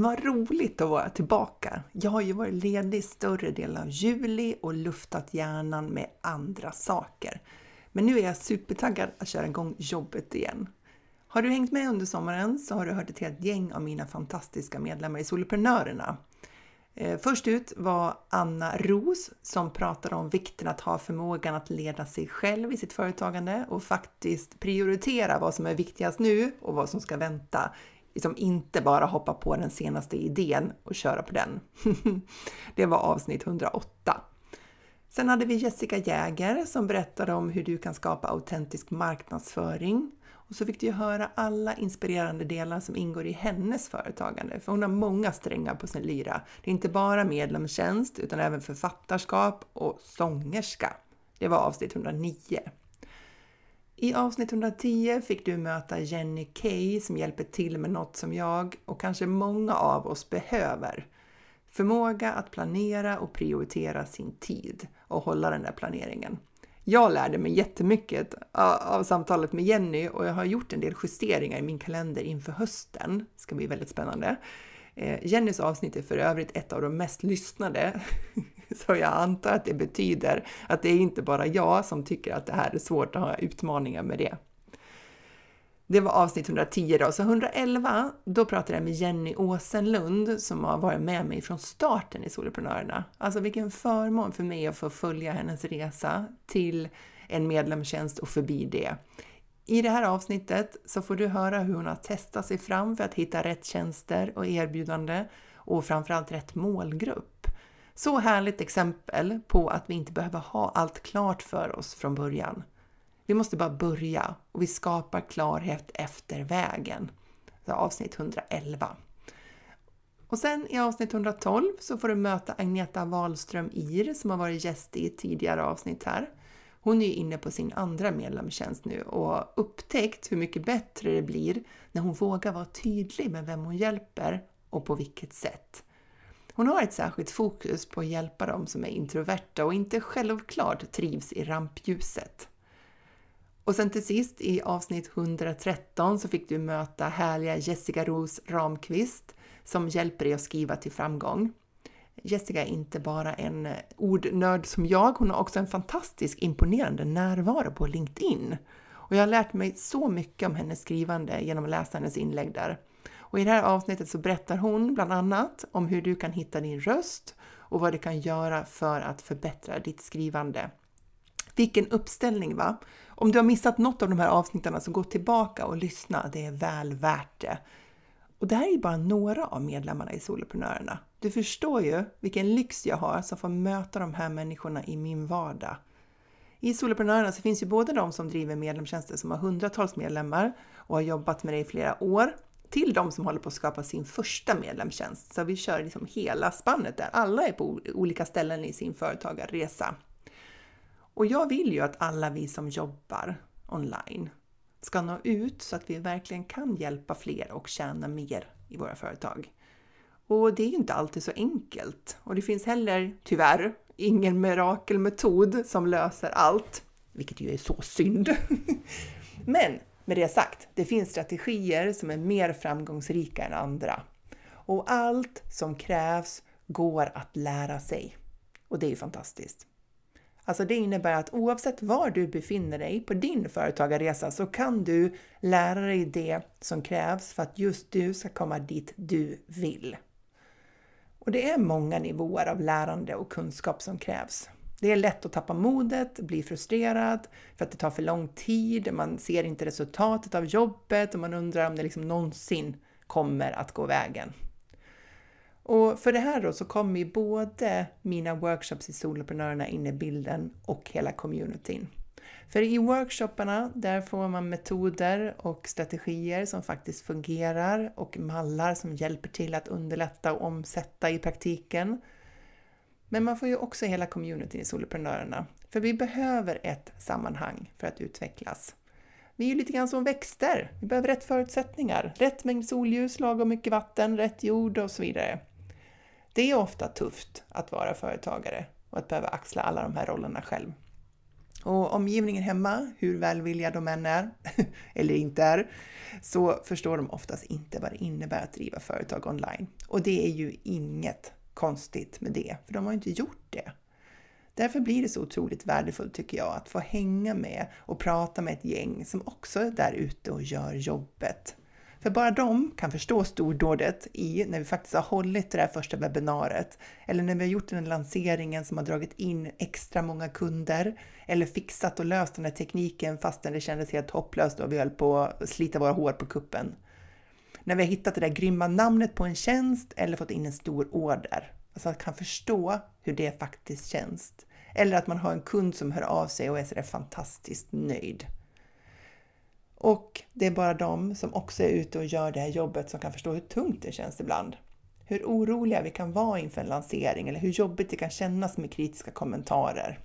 Vad roligt att vara tillbaka! Jag har ju varit ledig större delen av juli och luftat hjärnan med andra saker. Men nu är jag supertaggad att köra igång jobbet igen. Har du hängt med under sommaren så har du hört ett helt gäng av mina fantastiska medlemmar i Soloprenörerna. Eh, först ut var Anna Ros som pratade om vikten att ha förmågan att leda sig själv i sitt företagande och faktiskt prioritera vad som är viktigast nu och vad som ska vänta liksom inte bara hoppa på den senaste idén och köra på den. det var avsnitt 108. Sen hade vi Jessica Jäger som berättade om hur du kan skapa autentisk marknadsföring. Och så fick du höra alla inspirerande delar som ingår i hennes företagande, för hon har många strängar på sin lyra. Det är inte bara medlemstjänst utan även författarskap och sångerska. Det var avsnitt 109. I avsnitt 110 fick du möta Jenny Kay som hjälper till med något som jag och kanske många av oss behöver. Förmåga att planera och prioritera sin tid och hålla den där planeringen. Jag lärde mig jättemycket av samtalet med Jenny och jag har gjort en del justeringar i min kalender inför hösten. Det ska bli väldigt spännande. Eh, Jennys avsnitt är för övrigt ett av de mest lyssnade Så jag antar att det betyder att det är inte bara jag som tycker att det här är svårt att ha utmaningar med det. Det var avsnitt 110 då, så 111 då pratade jag med Jenny Åsenlund som har varit med mig från starten i Soloprenörerna. Alltså vilken förmån för mig att få följa hennes resa till en medlemstjänst och förbi det. I det här avsnittet så får du höra hur hon har testat sig fram för att hitta rätt tjänster och erbjudande och framförallt rätt målgrupp. Så härligt exempel på att vi inte behöver ha allt klart för oss från början. Vi måste bara börja och vi skapar klarhet efter vägen. Så avsnitt 111. Och sen i avsnitt 112 så får du möta Agneta Wahlström Ir som har varit gäst i ett tidigare avsnitt här. Hon är ju inne på sin andra medlemstjänst nu och har upptäckt hur mycket bättre det blir när hon vågar vara tydlig med vem hon hjälper och på vilket sätt. Hon har ett särskilt fokus på att hjälpa dem som är introverta och inte självklart trivs i rampljuset. Och sen till sist i avsnitt 113 så fick du möta härliga Jessica Rose Ramqvist som hjälper dig att skriva till framgång. Jessica är inte bara en eh, ordnörd som jag, hon har också en fantastisk imponerande närvaro på LinkedIn. Och jag har lärt mig så mycket om hennes skrivande genom att läsa hennes inlägg där. Och i det här avsnittet så berättar hon bland annat om hur du kan hitta din röst och vad du kan göra för att förbättra ditt skrivande. Vilken uppställning va! Om du har missat något av de här avsnitten så gå tillbaka och lyssna, det är väl värt det. Och det här är bara några av medlemmarna i Soloprenörerna. Du förstår ju vilken lyx jag har som får möta de här människorna i min vardag. I Soloprenörerna så finns ju både de som driver medlemstjänster som har hundratals medlemmar och har jobbat med det i flera år till de som håller på att skapa sin första medlemstjänst. Så vi kör liksom hela spannet där. Alla är på olika ställen i sin företagarresa. Och jag vill ju att alla vi som jobbar online ska nå ut så att vi verkligen kan hjälpa fler och tjäna mer i våra företag. Och det är ju inte alltid så enkelt. Och det finns heller, tyvärr, ingen mirakelmetod som löser allt, vilket ju är så synd. Men med det sagt, det finns strategier som är mer framgångsrika än andra. Och allt som krävs går att lära sig. Och det är ju fantastiskt. Alltså det innebär att oavsett var du befinner dig på din företagarresa så kan du lära dig det som krävs för att just du ska komma dit du vill. Och det är många nivåer av lärande och kunskap som krävs. Det är lätt att tappa modet, bli frustrerad för att det tar för lång tid, man ser inte resultatet av jobbet och man undrar om det liksom någonsin kommer att gå vägen. Och för det här då så kommer ju både mina workshops i Soloprenörerna in i bilden och hela communityn. För i workshopparna, där får man metoder och strategier som faktiskt fungerar och mallar som hjälper till att underlätta och omsätta i praktiken. Men man får ju också hela communityn i Soloprenörerna. För vi behöver ett sammanhang för att utvecklas. Vi är ju lite grann som växter. Vi behöver rätt förutsättningar, rätt mängd solljus, lagom mycket vatten, rätt jord och så vidare. Det är ofta tufft att vara företagare och att behöva axla alla de här rollerna själv. Och omgivningen hemma, hur välvilliga de än är, eller inte är, så förstår de oftast inte vad det innebär att driva företag online. Och det är ju inget konstigt med det, för de har ju inte gjort det. Därför blir det så otroligt värdefullt tycker jag att få hänga med och prata med ett gäng som också är där ute och gör jobbet. För bara de kan förstå stordådet i när vi faktiskt har hållit det där första webbinariet eller när vi har gjort den lanseringen som har dragit in extra många kunder eller fixat och löst den här tekniken fastän det kändes helt hopplöst och vi höll på att slita våra hår på kuppen. När vi har hittat det där grymma namnet på en tjänst eller fått in en stor order. Alltså att kan förstå hur det faktiskt känns. Eller att man har en kund som hör av sig och är sådär fantastiskt nöjd. Och det är bara de som också är ute och gör det här jobbet som kan förstå hur tungt det känns ibland. Hur oroliga vi kan vara inför en lansering eller hur jobbigt det kan kännas med kritiska kommentarer.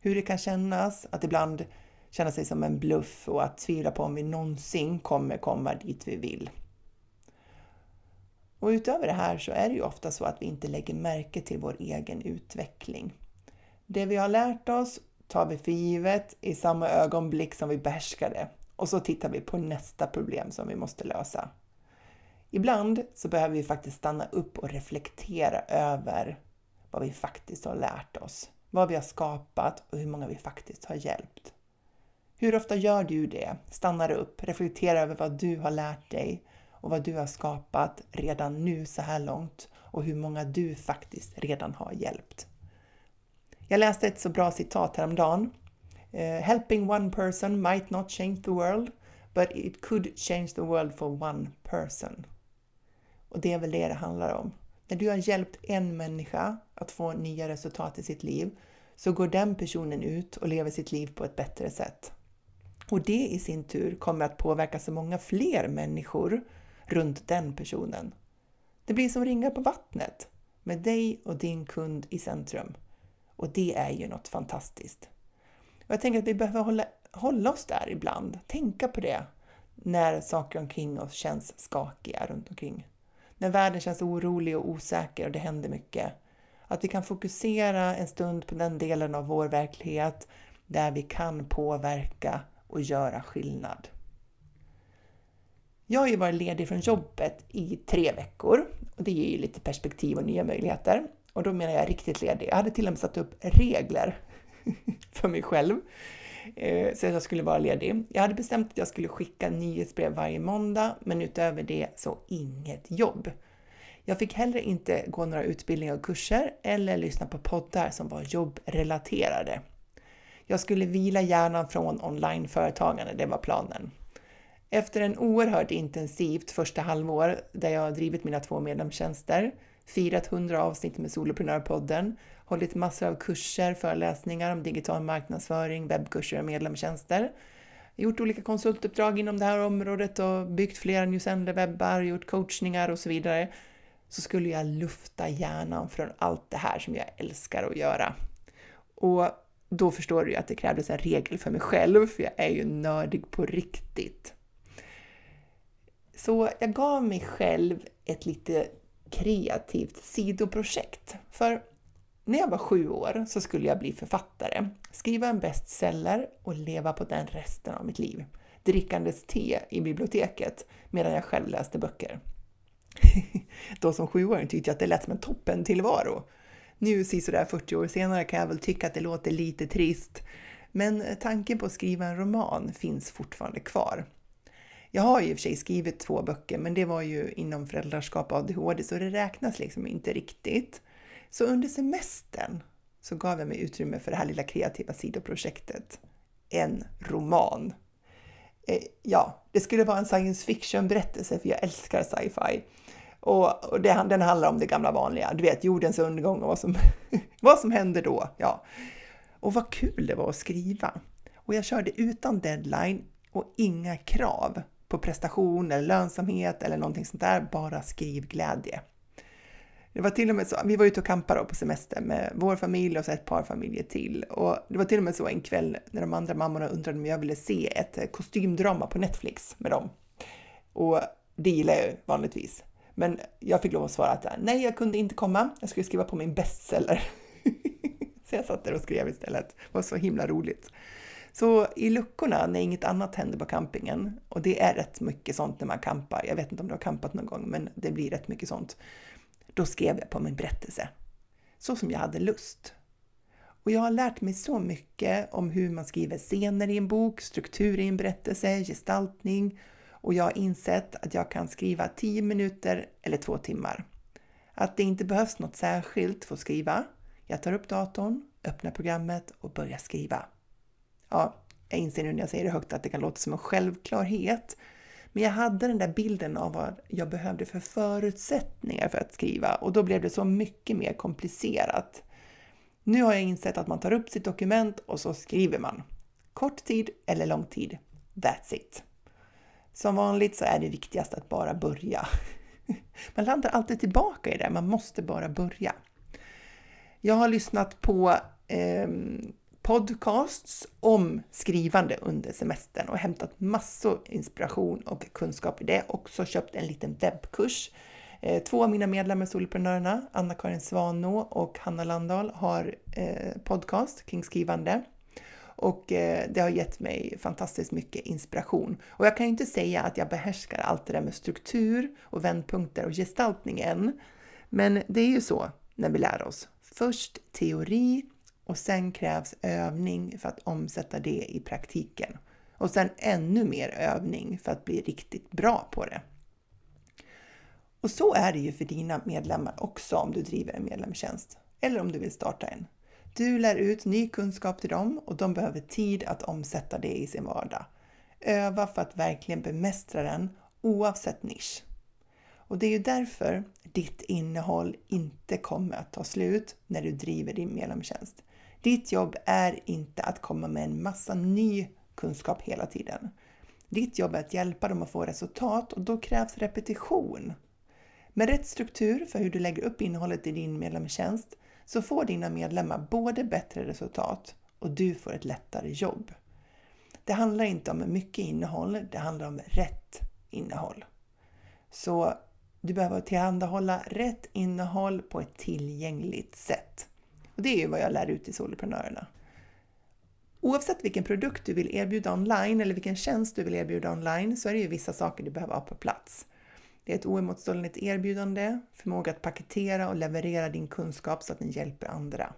Hur det kan kännas att ibland känna sig som en bluff och att tvivla på om vi någonsin kommer komma dit vi vill. Och utöver det här så är det ju ofta så att vi inte lägger märke till vår egen utveckling. Det vi har lärt oss tar vi för givet i samma ögonblick som vi behärskar det och så tittar vi på nästa problem som vi måste lösa. Ibland så behöver vi faktiskt stanna upp och reflektera över vad vi faktiskt har lärt oss, vad vi har skapat och hur många vi faktiskt har hjälpt. Hur ofta gör du det? Stannar upp, reflekterar över vad du har lärt dig och vad du har skapat redan nu så här långt och hur många du faktiskt redan har hjälpt. Jag läste ett så bra citat häromdagen Uh, helping one person might not change the world, but it could change the world for one person. Och det är väl det det handlar om. När du har hjälpt en människa att få nya resultat i sitt liv så går den personen ut och lever sitt liv på ett bättre sätt. Och det i sin tur kommer att påverka så många fler människor runt den personen. Det blir som ringar på vattnet med dig och din kund i centrum. Och det är ju något fantastiskt. Och jag tänker att vi behöver hålla, hålla oss där ibland, tänka på det när saker omkring oss känns skakiga runt omkring. När världen känns orolig och osäker och det händer mycket. Att vi kan fokusera en stund på den delen av vår verklighet där vi kan påverka och göra skillnad. Jag har ju varit ledig från jobbet i tre veckor och det ger ju lite perspektiv och nya möjligheter. Och då menar jag riktigt ledig. Jag hade till och med satt upp regler för mig själv. Eh, så att jag skulle vara ledig. Jag hade bestämt att jag skulle skicka nyhetsbrev varje måndag, men utöver det så inget jobb. Jag fick heller inte gå några utbildningar och kurser eller lyssna på poddar som var jobbrelaterade. Jag skulle vila hjärnan från onlineföretagande, det var planen. Efter en oerhört intensivt första halvår där jag drivit mina två medlemstjänster, firat 100 avsnitt med Soloprenörpodden hållit massor av kurser, föreläsningar om digital marknadsföring, webbkurser och medlemstjänster. Gjort olika konsultuppdrag inom det här området och byggt flera newsender-webbar, gjort coachningar och så vidare. Så skulle jag lufta hjärnan från allt det här som jag älskar att göra. Och då förstår du ju att det krävdes en regel för mig själv, för jag är ju nördig på riktigt. Så jag gav mig själv ett lite kreativt sidoprojekt. För när jag var sju år så skulle jag bli författare, skriva en bestseller och leva på den resten av mitt liv. Drickandes te i biblioteket medan jag själv läste böcker. Då som sjuåring tyckte jag att det lät som en toppen tillvaro. Nu sådär 40 år senare kan jag väl tycka att det låter lite trist, men tanken på att skriva en roman finns fortfarande kvar. Jag har ju i och för sig skrivit två böcker, men det var ju inom föräldraskap och ADHD, så det räknas liksom inte riktigt. Så under semestern så gav jag mig utrymme för det här lilla kreativa sidoprojektet. En roman. Eh, ja, det skulle vara en science fiction-berättelse för jag älskar sci-fi. Och, och det, den handlar om det gamla vanliga, du vet jordens undergång och vad som, vad som händer då. Ja. Och vad kul det var att skriva. Och jag körde utan deadline och inga krav på prestation eller lönsamhet eller någonting sånt där, bara skrivglädje. Det var till och med så, vi var ute och campade på semester med vår familj och så ett par familjer till. Och det var till och med så en kväll när de andra mammorna undrade om jag ville se ett eh, kostymdrama på Netflix med dem. Och det gillar jag ju vanligtvis. Men jag fick lov att svara att eh, nej, jag kunde inte komma. Jag skulle skriva på min bestseller. så jag satt där och skrev istället. Det var så himla roligt. Så i luckorna när inget annat händer på campingen, och det är rätt mycket sånt när man campar, jag vet inte om du har campat någon gång, men det blir rätt mycket sånt. Då skrev jag på min berättelse, så som jag hade lust. Och jag har lärt mig så mycket om hur man skriver scener i en bok, struktur i en berättelse, gestaltning och jag har insett att jag kan skriva 10 minuter eller 2 timmar. Att det inte behövs något särskilt för att skriva. Jag tar upp datorn, öppnar programmet och börjar skriva. Ja, jag inser nu när jag säger det högt att det kan låta som en självklarhet. Men jag hade den där bilden av vad jag behövde för förutsättningar för att skriva och då blev det så mycket mer komplicerat. Nu har jag insett att man tar upp sitt dokument och så skriver man. Kort tid eller lång tid. That's it. Som vanligt så är det viktigast att bara börja. Man landar alltid tillbaka i det, man måste bara börja. Jag har lyssnat på eh, podcasts om skrivande under semestern och hämtat massor inspiration och kunskap i det. Också köpt en liten webbkurs. Eh, två av mina medlemmar, Soloprenörerna, Anna-Karin Svanå och Hanna Landahl, har eh, podcast kring skrivande och eh, det har gett mig fantastiskt mycket inspiration. Och jag kan ju inte säga att jag behärskar allt det där med struktur och vändpunkter och gestaltning än. Men det är ju så när vi lär oss. Först teori och sen krävs övning för att omsätta det i praktiken. Och sen ännu mer övning för att bli riktigt bra på det. Och så är det ju för dina medlemmar också om du driver en medlemstjänst eller om du vill starta en. Du lär ut ny kunskap till dem och de behöver tid att omsätta det i sin vardag. Öva för att verkligen bemästra den oavsett nisch. Och det är ju därför ditt innehåll inte kommer att ta slut när du driver din medlemstjänst. Ditt jobb är inte att komma med en massa ny kunskap hela tiden. Ditt jobb är att hjälpa dem att få resultat och då krävs repetition. Med rätt struktur för hur du lägger upp innehållet i din medlemstjänst så får dina medlemmar både bättre resultat och du får ett lättare jobb. Det handlar inte om mycket innehåll, det handlar om rätt innehåll. Så du behöver tillhandahålla rätt innehåll på ett tillgängligt sätt. Och Det är ju vad jag lär ut till soloprenörerna. Oavsett vilken produkt du vill erbjuda online eller vilken tjänst du vill erbjuda online så är det ju vissa saker du behöver ha på plats. Det är ett oemotståndligt erbjudande, förmåga att paketera och leverera din kunskap så att den hjälper andra.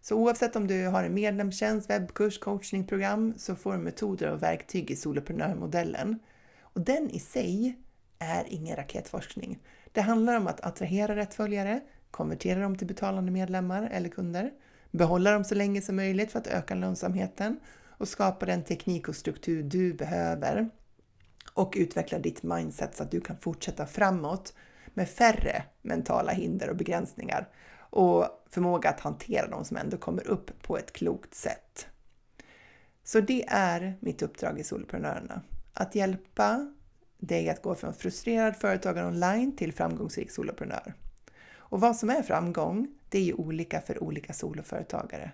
Så oavsett om du har en medlemstjänst, webbkurs, coachningprogram så får du metoder och verktyg i soloprenörmodellen. Och den i sig är ingen raketforskning. Det handlar om att attrahera rätt följare, konvertera dem till betalande medlemmar eller kunder, behålla dem så länge som möjligt för att öka lönsamheten och skapa den teknik och struktur du behöver och utveckla ditt mindset så att du kan fortsätta framåt med färre mentala hinder och begränsningar och förmåga att hantera dem som ändå kommer upp på ett klokt sätt. Så det är mitt uppdrag i Soloprenörerna. Att hjälpa dig att gå från frustrerad företagare online till framgångsrik soloprenör. Och vad som är framgång, det är ju olika för olika soloföretagare.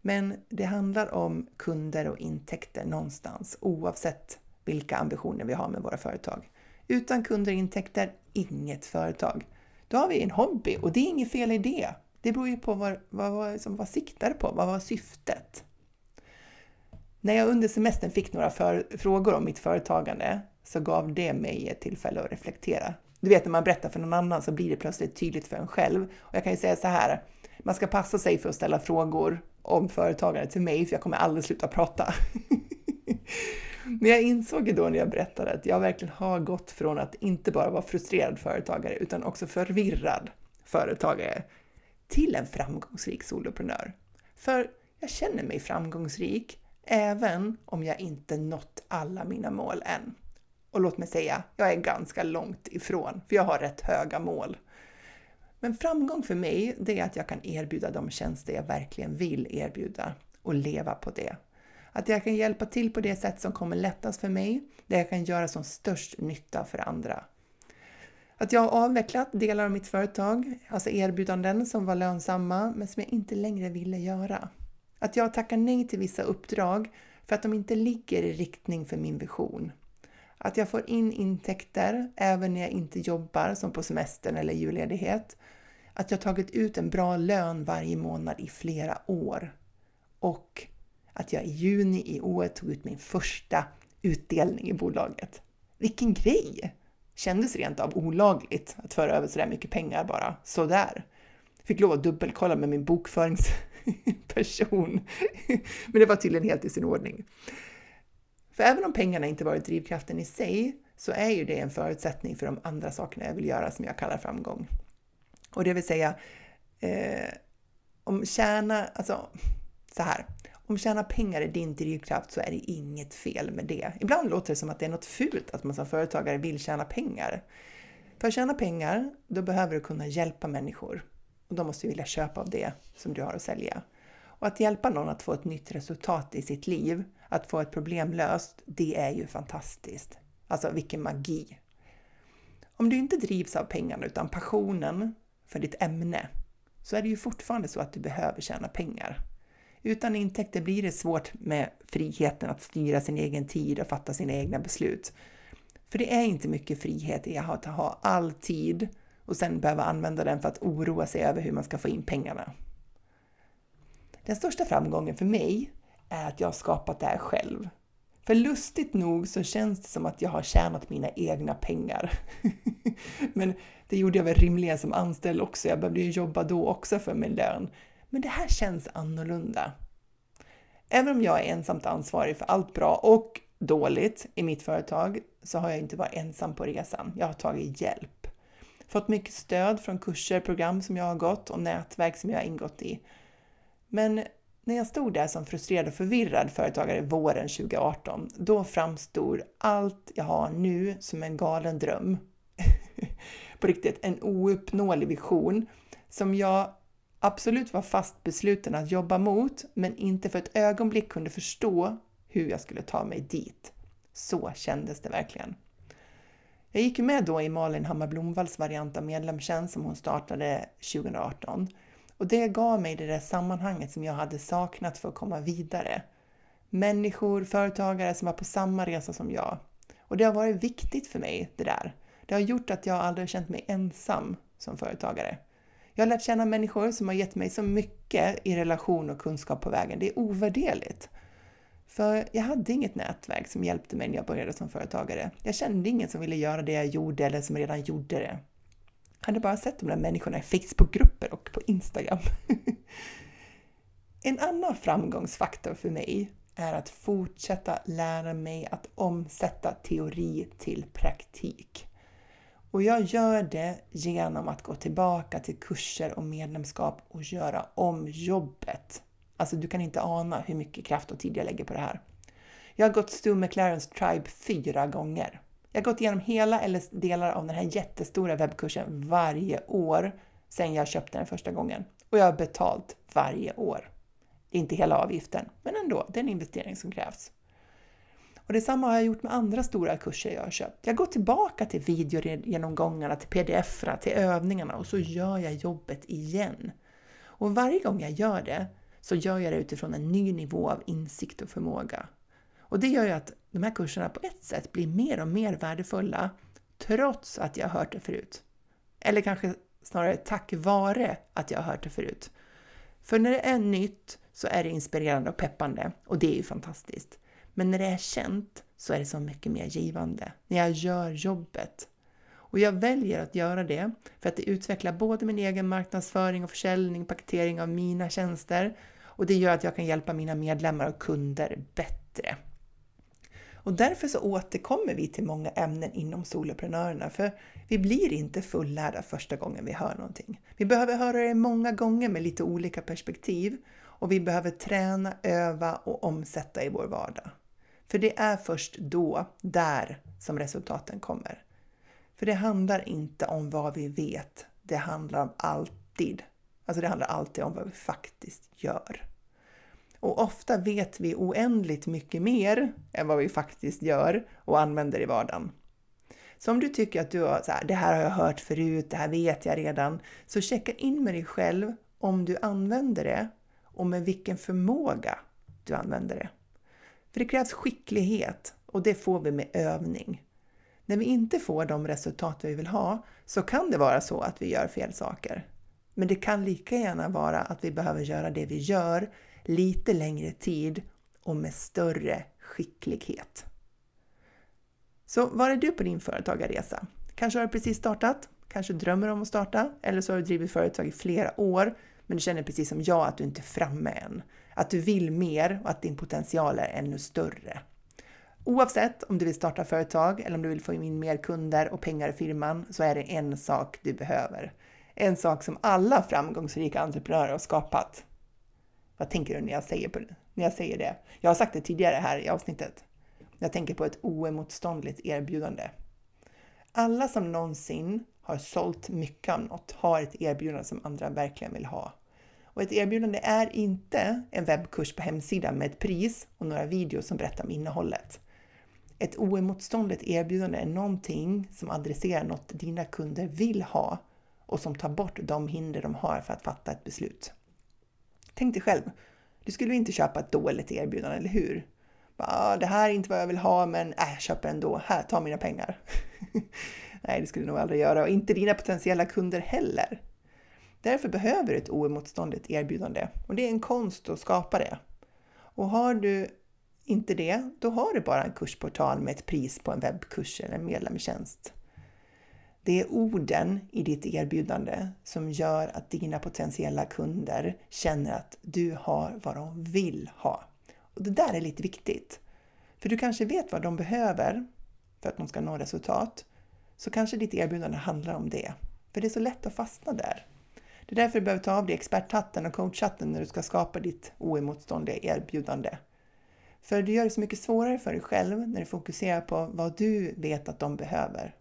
Men det handlar om kunder och intäkter någonstans oavsett vilka ambitioner vi har med våra företag. Utan kunder och intäkter, inget företag. Då har vi en hobby och det är inget fel i det. Det beror ju på vad, vad, vad, som vad siktar på, vad var syftet? När jag under semestern fick några för, frågor om mitt företagande så gav det mig ett tillfälle att reflektera. Du vet när man berättar för någon annan så blir det plötsligt tydligt för en själv. Och jag kan ju säga så här, man ska passa sig för att ställa frågor om företagande till mig för jag kommer aldrig sluta prata. Men jag insåg ju då när jag berättade att jag verkligen har gått från att inte bara vara frustrerad företagare utan också förvirrad företagare till en framgångsrik soloprenör. För jag känner mig framgångsrik även om jag inte nått alla mina mål än. Och låt mig säga, jag är ganska långt ifrån, för jag har rätt höga mål. Men framgång för mig, det är att jag kan erbjuda de tjänster jag verkligen vill erbjuda och leva på det att jag kan hjälpa till på det sätt som kommer lättast för mig, där jag kan göra som störst nytta för andra. Att jag har avvecklat delar av mitt företag, alltså erbjudanden som var lönsamma men som jag inte längre ville göra. Att jag tackar nej till vissa uppdrag för att de inte ligger i riktning för min vision. Att jag får in intäkter även när jag inte jobbar, som på semestern eller julledighet. Att jag tagit ut en bra lön varje månad i flera år. Och att jag i juni i år tog ut min första utdelning i bolaget. Vilken grej! Kändes rent av olagligt att föra över sådär mycket pengar bara sådär. Fick lov att dubbelkolla med min bokföringsperson. Men det var tydligen helt i sin ordning. För även om pengarna inte varit drivkraften i sig så är ju det en förutsättning för de andra sakerna jag vill göra som jag kallar framgång. Och det vill säga, eh, om tjäna, alltså så här, om tjäna pengar är din drivkraft så är det inget fel med det. Ibland låter det som att det är något fult att man som företagare vill tjäna pengar. För att tjäna pengar, då behöver du kunna hjälpa människor. Och de måste vilja köpa av det som du har att sälja. Och att hjälpa någon att få ett nytt resultat i sitt liv, att få ett problem löst, det är ju fantastiskt. Alltså vilken magi! Om du inte drivs av pengarna utan passionen för ditt ämne, så är det ju fortfarande så att du behöver tjäna pengar. Utan intäkter blir det svårt med friheten att styra sin egen tid och fatta sina egna beslut. För det är inte mycket frihet i att ha all tid och sen behöva använda den för att oroa sig över hur man ska få in pengarna. Den största framgången för mig är att jag har skapat det här själv. För lustigt nog så känns det som att jag har tjänat mina egna pengar. Men det gjorde jag väl rimligen som anställd också. Jag behövde ju jobba då också för min lön. Men det här känns annorlunda. Även om jag är ensamt ansvarig för allt bra och dåligt i mitt företag så har jag inte varit ensam på resan. Jag har tagit hjälp. Fått mycket stöd från kurser, program som jag har gått och nätverk som jag har ingått i. Men när jag stod där som frustrerad och förvirrad företagare våren 2018, då framstod allt jag har nu som en galen dröm. På riktigt, en ouppnåelig vision som jag absolut var fast besluten att jobba mot, men inte för ett ögonblick kunde förstå hur jag skulle ta mig dit. Så kändes det verkligen. Jag gick med då i Malin Hammar Blomvalls variant av medlemstjänst som hon startade 2018 och det gav mig det där sammanhanget som jag hade saknat för att komma vidare. Människor, företagare som var på samma resa som jag. Och det har varit viktigt för mig, det där. Det har gjort att jag aldrig känt mig ensam som företagare. Jag har lärt känna människor som har gett mig så mycket i relation och kunskap på vägen. Det är ovärderligt. För jag hade inget nätverk som hjälpte mig när jag började som företagare. Jag kände ingen som ville göra det jag gjorde eller som redan gjorde det. Jag hade bara sett de där människorna i Facebookgrupper och på Instagram. en annan framgångsfaktor för mig är att fortsätta lära mig att omsätta teori till praktik. Och jag gör det genom att gå tillbaka till kurser och medlemskap och göra om jobbet. Alltså du kan inte ana hur mycket kraft och tid jag lägger på det här. Jag har gått Stu McLarens Tribe fyra gånger. Jag har gått igenom hela eller delar av den här jättestora webbkursen varje år sedan jag köpte den första gången. Och jag har betalt varje år. Inte hela avgiften, men ändå, det är en investering som krävs. Och detsamma har jag gjort med andra stora kurser jag har köpt. Jag går tillbaka till videogenomgångarna, till pdf-erna, till övningarna och så gör jag jobbet igen. Och varje gång jag gör det så gör jag det utifrån en ny nivå av insikt och förmåga. Och det gör ju att de här kurserna på ett sätt blir mer och mer värdefulla trots att jag har hört det förut. Eller kanske snarare tack vare att jag har hört det förut. För när det är nytt så är det inspirerande och peppande och det är ju fantastiskt. Men när det är känt så är det så mycket mer givande. När jag gör jobbet. Och jag väljer att göra det för att det utvecklar både min egen marknadsföring och försäljning, paketering av mina tjänster och det gör att jag kan hjälpa mina medlemmar och kunder bättre. Och därför så återkommer vi till många ämnen inom soloprenörerna, för vi blir inte fullärda första gången vi hör någonting. Vi behöver höra det många gånger med lite olika perspektiv och vi behöver träna, öva och omsätta i vår vardag. För det är först då, där, som resultaten kommer. För det handlar inte om vad vi vet, det handlar om alltid. Alltså det handlar alltid om vad vi faktiskt gör. Och ofta vet vi oändligt mycket mer än vad vi faktiskt gör och använder i vardagen. Så om du tycker att du har så här, det här har jag hört förut, det här vet jag redan, så checka in med dig själv om du använder det och med vilken förmåga du använder det. För det krävs skicklighet och det får vi med övning. När vi inte får de resultat vi vill ha så kan det vara så att vi gör fel saker. Men det kan lika gärna vara att vi behöver göra det vi gör lite längre tid och med större skicklighet. Så var är du på din företagarresa? Kanske har du precis startat, kanske drömmer om att starta eller så har du drivit företag i flera år men du känner precis som jag att du inte är framme än. Att du vill mer och att din potential är ännu större. Oavsett om du vill starta företag eller om du vill få in mer kunder och pengar i firman så är det en sak du behöver. En sak som alla framgångsrika entreprenörer har skapat. Vad tänker du när jag säger, på? När jag säger det? Jag har sagt det tidigare här i avsnittet. Jag tänker på ett oemotståndligt erbjudande. Alla som någonsin har sålt mycket av något har ett erbjudande som andra verkligen vill ha. Och ett erbjudande är inte en webbkurs på hemsidan med ett pris och några videos som berättar om innehållet. Ett oemotståndligt erbjudande är någonting som adresserar något dina kunder vill ha och som tar bort de hinder de har för att fatta ett beslut. Tänk dig själv, du skulle inte köpa ett dåligt erbjudande, eller hur? Bara, ah, det här är inte vad jag vill ha, men äh, jag köper ändå. Här, ta mina pengar. Nej, det skulle du nog aldrig göra och inte dina potentiella kunder heller. Därför behöver du ett oemotståndligt erbjudande och det är en konst att skapa det. Och har du inte det, då har du bara en kursportal med ett pris på en webbkurs eller en medlemstjänst. Det är orden i ditt erbjudande som gör att dina potentiella kunder känner att du har vad de vill ha. Och Det där är lite viktigt. För du kanske vet vad de behöver för att de ska nå resultat. Så kanske ditt erbjudande handlar om det. För det är så lätt att fastna där. Det är därför du behöver ta av dig experthatten och coachhatten när du ska skapa ditt oemotståndliga erbjudande. För du gör det så mycket svårare för dig själv när du fokuserar på vad du vet att de behöver.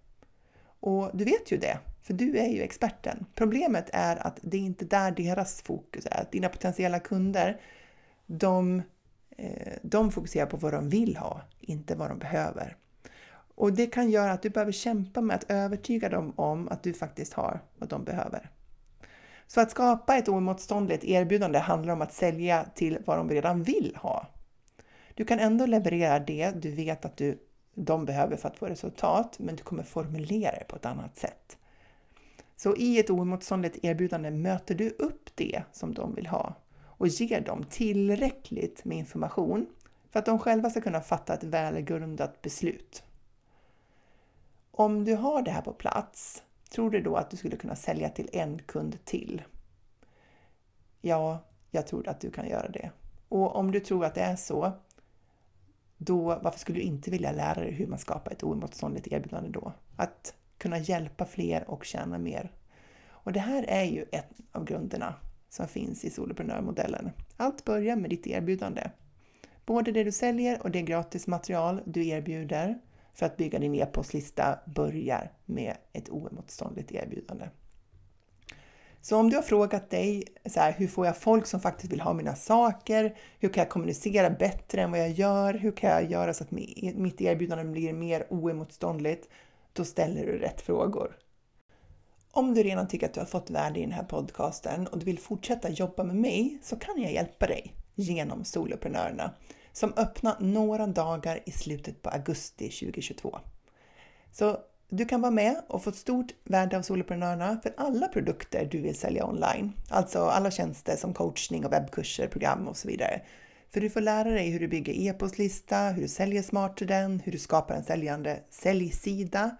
Och du vet ju det, för du är ju experten. Problemet är att det är inte där deras fokus är. Dina potentiella kunder, de, eh, de fokuserar på vad de vill ha, inte vad de behöver. Och det kan göra att du behöver kämpa med att övertyga dem om att du faktiskt har vad de behöver. Så att skapa ett oemotståndligt erbjudande handlar om att sälja till vad de redan vill ha. Du kan ändå leverera det du vet att du, de behöver för att få resultat, men du kommer formulera det på ett annat sätt. Så i ett oemotståndligt erbjudande möter du upp det som de vill ha och ger dem tillräckligt med information för att de själva ska kunna fatta ett välgrundat beslut. Om du har det här på plats, tror du då att du skulle kunna sälja till en kund till? Ja, jag tror att du kan göra det. Och om du tror att det är så, då varför skulle du inte vilja lära dig hur man skapar ett oemotståndligt erbjudande då? Att kunna hjälpa fler och tjäna mer. Och det här är ju ett av grunderna som finns i soloprenörmodellen. Allt börjar med ditt erbjudande. Både det du säljer och det gratismaterial du erbjuder för att bygga din e-postlista börjar med ett oemotståndligt erbjudande. Så om du har frågat dig så här, hur får jag folk som faktiskt vill ha mina saker? Hur kan jag kommunicera bättre än vad jag gör? Hur kan jag göra så att mitt erbjudande blir mer oemotståndligt? Då ställer du rätt frågor. Om du redan tycker att du har fått värde i den här podcasten och du vill fortsätta jobba med mig så kan jag hjälpa dig genom Soloprenörerna som öppnar några dagar i slutet på augusti 2022. Så du kan vara med och få ett stort värde av soloprenörerna för alla produkter du vill sälja online. Alltså alla tjänster som coachning och webbkurser, program och så vidare. För du får lära dig hur du bygger e-postlista, hur du säljer smart till den, hur du skapar en säljande säljsida,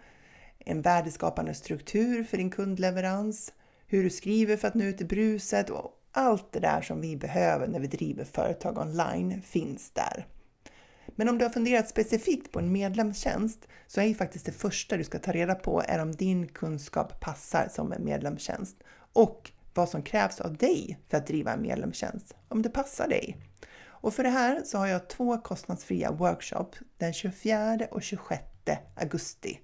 en värdeskapande struktur för din kundleverans, hur du skriver för att nå ut i bruset och allt det där som vi behöver när vi driver företag online finns där. Men om du har funderat specifikt på en medlemstjänst så är ju faktiskt det första du ska ta reda på är om din kunskap passar som en medlemstjänst och vad som krävs av dig för att driva en medlemstjänst, om det passar dig. Och för det här så har jag två kostnadsfria workshops den 24 och 26 augusti.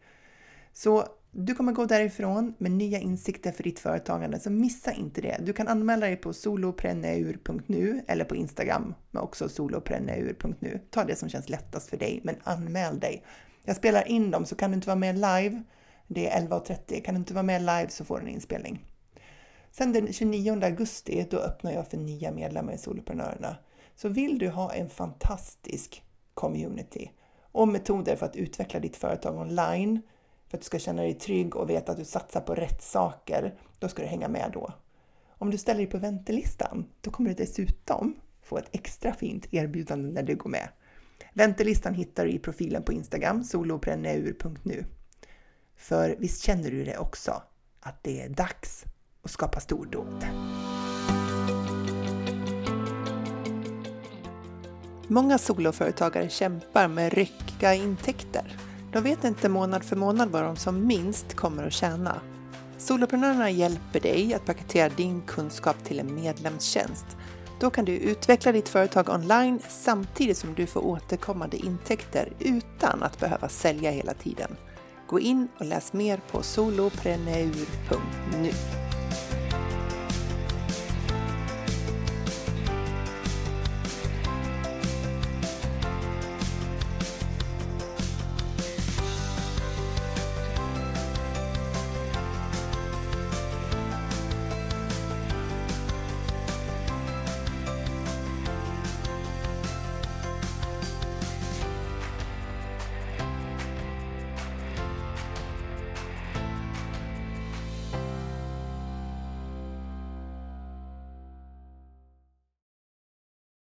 Så du kommer gå därifrån med nya insikter för ditt företagande, så missa inte det. Du kan anmäla dig på solopreneur.nu eller på Instagram med också solopreneur.nu. Ta det som känns lättast för dig, men anmäl dig. Jag spelar in dem, så kan du inte vara med live, det är 11.30, kan du inte vara med live så får du en inspelning. Sen den 29 augusti, då öppnar jag för nya medlemmar i Soloprenörerna. Så vill du ha en fantastisk community och metoder för att utveckla ditt företag online, för att du ska känna dig trygg och veta att du satsar på rätt saker, då ska du hänga med då. Om du ställer dig på väntelistan, då kommer du dessutom få ett extra fint erbjudande när du går med. Väntelistan hittar du i profilen på Instagram, solopreneur.nu. För visst känner du det också, att det är dags att skapa stordåd. Många soloföretagare kämpar med ryckiga intäkter. De vet inte månad för månad vad de som minst kommer att tjäna. Soloprenörerna hjälper dig att paketera din kunskap till en medlemstjänst. Då kan du utveckla ditt företag online samtidigt som du får återkommande intäkter utan att behöva sälja hela tiden. Gå in och läs mer på solopreneur.nu.